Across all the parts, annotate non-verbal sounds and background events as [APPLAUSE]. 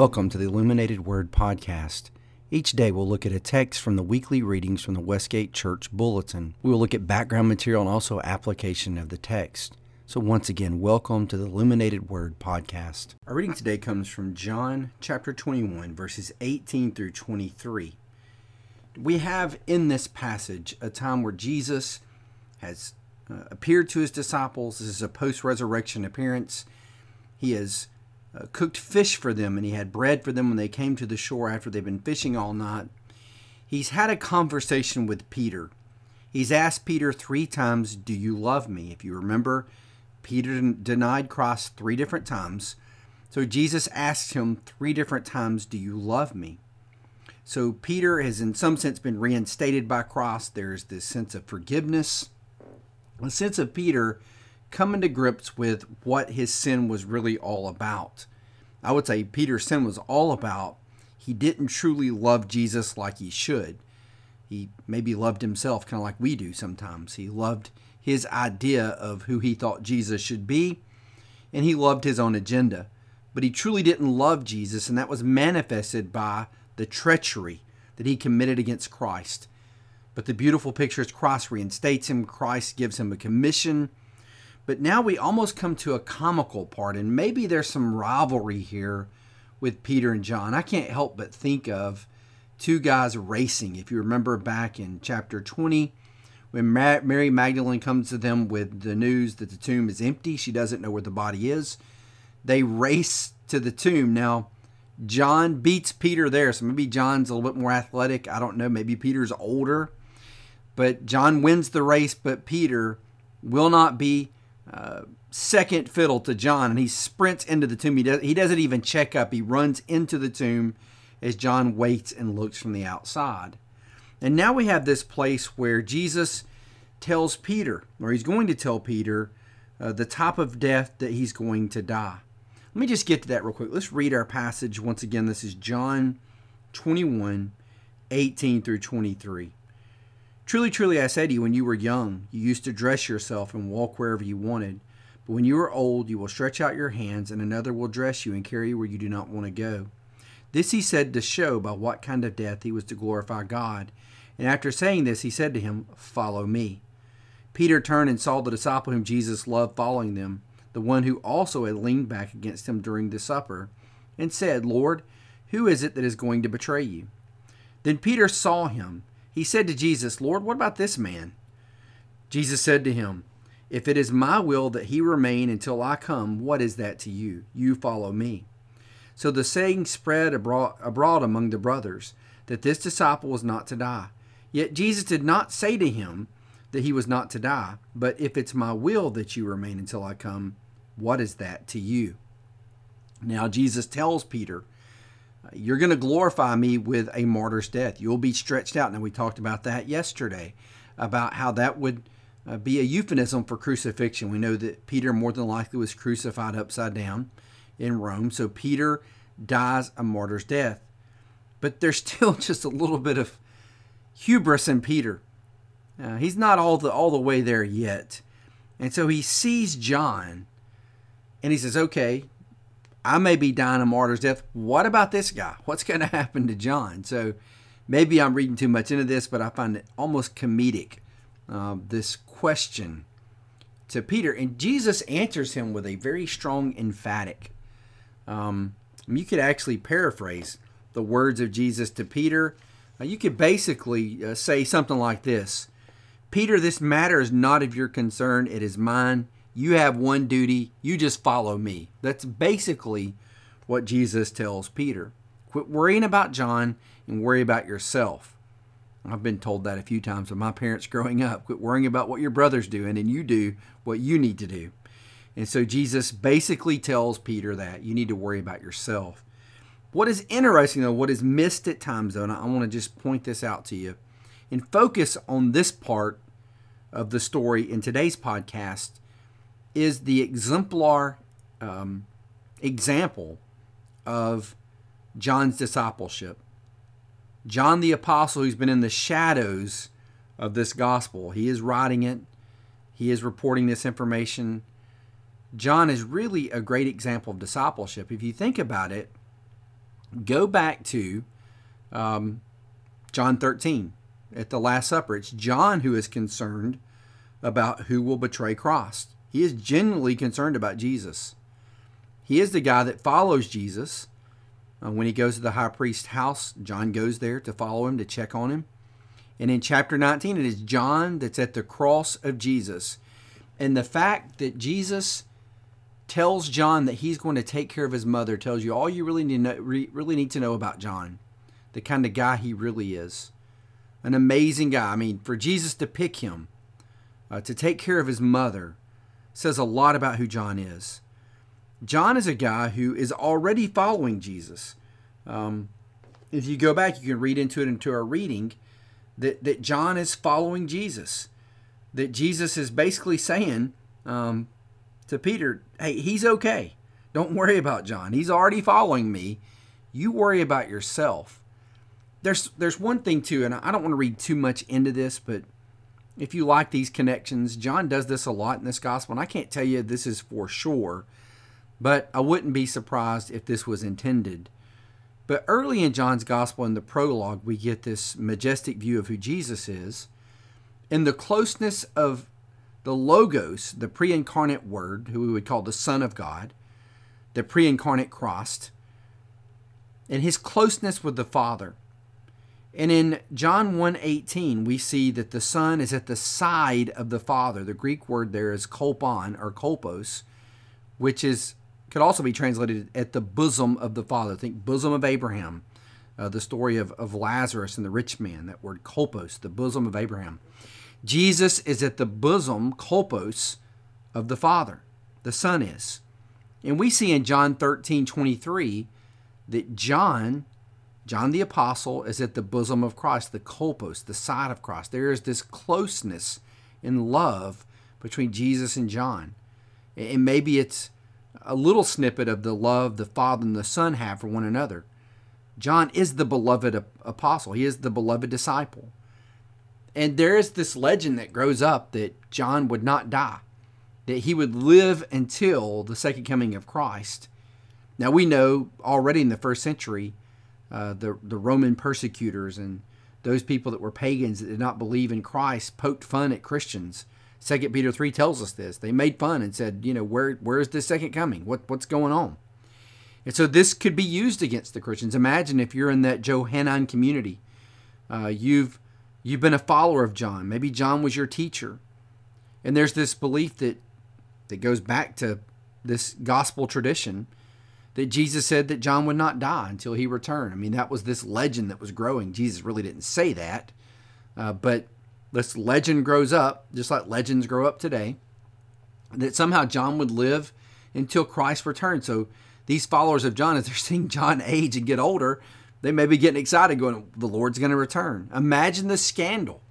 Welcome to the Illuminated Word Podcast. Each day we'll look at a text from the weekly readings from the Westgate Church Bulletin. We will look at background material and also application of the text. So, once again, welcome to the Illuminated Word Podcast. Our reading today comes from John chapter 21, verses 18 through 23. We have in this passage a time where Jesus has uh, appeared to his disciples. This is a post resurrection appearance. He has uh, cooked fish for them and he had bread for them when they came to the shore after they'd been fishing all night. He's had a conversation with Peter. He's asked Peter three times, Do you love me? If you remember, Peter denied Christ three different times. So Jesus asked him three different times, Do you love me? So Peter has, in some sense, been reinstated by Christ. There's this sense of forgiveness, a sense of Peter coming to grips with what his sin was really all about. I would say Peter's sin was all about he didn't truly love Jesus like he should. He maybe loved himself kind of like we do sometimes. He loved his idea of who he thought Jesus should be, and he loved his own agenda. But he truly didn't love Jesus, and that was manifested by the treachery that he committed against Christ. But the beautiful picture is Christ reinstates him, Christ gives him a commission but now we almost come to a comical part, and maybe there's some rivalry here with Peter and John. I can't help but think of two guys racing. If you remember back in chapter 20, when Mary Magdalene comes to them with the news that the tomb is empty, she doesn't know where the body is. They race to the tomb. Now, John beats Peter there, so maybe John's a little bit more athletic. I don't know. Maybe Peter's older. But John wins the race, but Peter will not be second fiddle to John, and he sprints into the tomb. He, does, he doesn't even check up. He runs into the tomb as John waits and looks from the outside. And now we have this place where Jesus tells Peter, or he's going to tell Peter, uh, the type of death that he's going to die. Let me just get to that real quick. Let's read our passage once again. This is John 21, 18 through 23. Truly, truly, I say to you, when you were young, you used to dress yourself and walk wherever you wanted. But when you are old, you will stretch out your hands, and another will dress you and carry you where you do not want to go. This he said to show by what kind of death he was to glorify God. And after saying this, he said to him, Follow me. Peter turned and saw the disciple whom Jesus loved following them, the one who also had leaned back against him during the supper, and said, Lord, who is it that is going to betray you? Then Peter saw him he said to Jesus, Lord, what about this man? Jesus said to him, If it is my will that he remain until I come, what is that to you? You follow me. So the saying spread abroad, among the brothers that this disciple was not to die. Yet Jesus did not say to him that he was not to die, but if it's my will that you remain until I come, what is that to you? Now Jesus tells Peter you're going to glorify me with a martyr's death. You'll be stretched out. Now, we talked about that yesterday, about how that would uh, be a euphemism for crucifixion. We know that Peter more than likely was crucified upside down in Rome. So Peter dies a martyr's death. But there's [LAUGHS] still just a little bit of hubris in Peter. Uh, he's not all the all the way there yet. And so he sees John and he says, Okay, I may be dying a martyr's death. What about this guy? What's going [LAUGHS] to happen to John? So maybe I'm reading too much into this, but I find it almost comedic, uh, this question to Peter. And Jesus answers him with a very strong emphatic. Um, you could actually paraphrase the words of Jesus to Peter. Uh, you could basically uh, say something like this Peter, this matter is not of your concern, it is mine. You have one duty, you just follow me. That's basically what Jesus tells Peter. Quit worrying about John and worry about yourself. I've been told that a few times by my parents growing up. Quit worrying about what your brother's doing and you do what you need to do. And so Jesus basically tells Peter that you need to worry about yourself. What is interesting, though, what is missed at times, though, and I want to just point this out to you and focus on this part of the story in today's podcast is the exemplar um, example of John's discipleship. John the Apostle, who's been in the shadows of this gospel, he is writing it, he is reporting this information. John is really a great example of discipleship. If you think about it, Go back to um, John 13 at the Last Supper. It's John who is concerned about who will betray Christ. He is genuinely concerned about Jesus. He is the guy that follows Jesus. Uh, when he goes to the high priest's house, John goes there to follow him, to check on him. And in chapter 19, it is John that's at the cross of Jesus. And the fact that Jesus tells John that he's going to take care of his mother tells you all you really need to know, really need to know about John, the kind of guy he really is. An amazing guy. I mean, for Jesus to pick him uh, to take care of his mother says a lot about who John is. John is a guy who is already following Jesus. Um, if you go back, you can read into it into our reading that, that John is following Jesus. That Jesus is basically saying um, to Peter, hey, he's okay. Don't worry about John. He's already following me. You worry about yourself. There's there's one thing too, and I don't want to read too much into this, but if you like these connections, John does this a lot in this gospel, and I can't tell you this is for sure, but I wouldn't be surprised if this was intended. But early in John's gospel, in the prologue, we get this majestic view of who Jesus is. In the closeness of the Logos, the pre incarnate Word, who we would call the Son of God, the pre incarnate Christ, and his closeness with the Father. And in John 1:18, we see that the Son is at the side of the Father. The Greek word there is kolpon or kolpos, which is could also be translated at the bosom of the Father. Think bosom of Abraham, uh, the story of, of Lazarus and the rich man, that word kolpos, the bosom of Abraham. Jesus is at the bosom, kolpos, of the Father. The Son is. And we see in John 13, 23, that John John the Apostle is at the bosom of Christ, the kolpos, the side of Christ. There is this closeness in love between Jesus and John. And maybe it's a little snippet of the love the Father and the Son have for one another. John is the beloved apostle, he is the beloved disciple. And there is this legend that grows up that John would not die, that he would live until the second coming of Christ. Now, we know already in the first century uh, the the Roman persecutors and those people that were pagans that did not believe in Christ poked fun at Christians. Second Peter three tells us this. They made fun and said, you know, where where is the second coming? What what's going on? And so this could be used against the Christians. Imagine if you're in that Johannine community, uh, you've you've been a follower of John. Maybe John was your teacher, and there's this belief that that goes back to this gospel tradition that Jesus said that John would not die until he returned. I mean, that was this legend that was growing. Jesus really didn't say that, uh, but this legend grows up, just like legends grow up today, that somehow John would live until Christ returned. So these followers of John, as they're [LAUGHS] seeing John age and get older, they may be getting excited, going, "The Lord's going to return." Imagine the scandal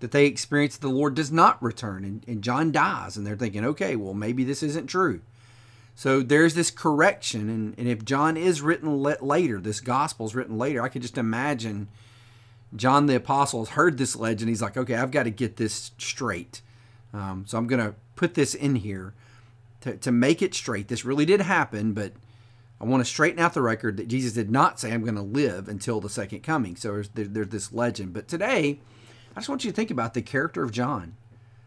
that they experience. The Lord does not return, and, and John dies, and they're thinking, "Okay, well, maybe this isn't true." So there's this correction, and, and if John is written later, this gospel is written later, I could just imagine John the Apostle has heard this legend. He's like, okay, I've got to get this straight. Um, so I'm going to put this in here to, to make it straight. This really did happen, but I want to straighten out the record that Jesus did not say, I'm going to live until the second coming. So there's, there, there's this legend. But today, I just want you to think about the character of John.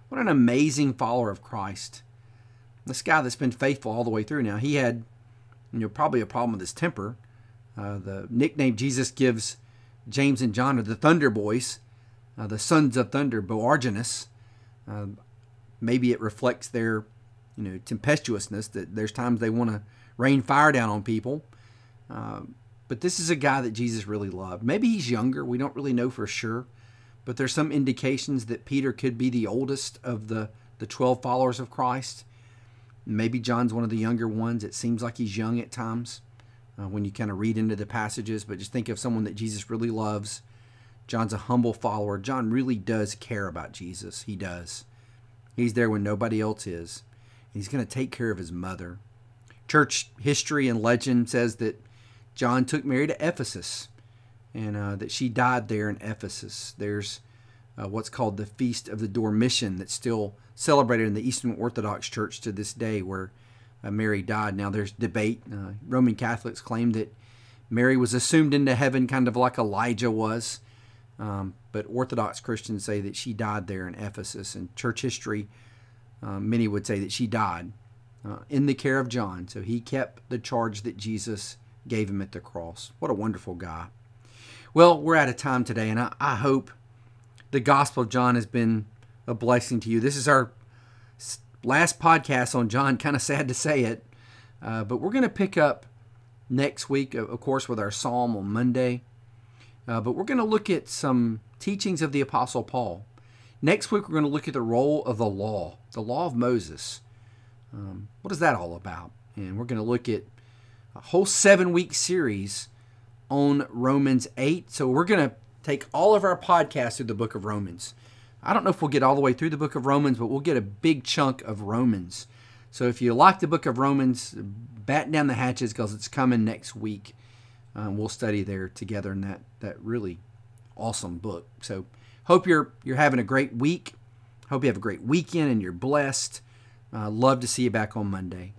What an amazing follower of Christ this guy that's been faithful all the way through. Now he had, you know, probably a problem with his temper. Uh, the nickname Jesus gives James and John are the Thunder Boys, uh, the sons of thunder, Boanerges. Uh, maybe it reflects their, you know, tempestuousness. That there's times they want to rain fire down on people. Uh, but this is a guy that Jesus really loved. Maybe he's younger. We don't really know for sure. But there's some indications that Peter could be the oldest of the, the 12 followers of Christ. Maybe John's one of the younger ones. It seems like he's young at times uh, when you kind of read into the passages, but just think of someone that Jesus really loves. John's a humble follower. John really does care about Jesus. He does. He's there when nobody else is. He's going to take care of his mother. Church history and legend says that John took Mary to Ephesus and uh, that she died there in Ephesus. There's uh, what's called the Feast of the Dormition that's still celebrated in the Eastern Orthodox Church to this day, where uh, Mary died. Now there's debate. Uh, Roman Catholics claim that Mary was assumed into heaven, kind of like Elijah was. Um, but Orthodox Christians say that she died there in Ephesus. In church history, uh, many would say that she died uh, in the care of John. So he kept the charge that Jesus gave him at the cross. What a wonderful guy. Well, we're out of time today, and I, I hope the Gospel of John has been a blessing to you. This is our last podcast on John. [LAUGHS] Kind of sad to say it, uh, but we're going to pick up next week, of course, with our psalm on Monday. Uh, but we're going to look at some teachings of the Apostle Paul. Next week, we're going to look at the role of the law, the law of Moses. Um, what is that all about? And we're going to look at a whole seven week series on Romans 8. So we're going to take all of our podcasts through the book of Romans. I don't know if we'll get all the way through the book of Romans, but we'll get a big chunk of Romans. So if you like the book of Romans, bat down the hatches because it's coming next week. Um, we'll study there together in that that really awesome book. So hope you're you're having a great week. Hope you have a great weekend and you're blessed. Uh, love to see you back on Monday.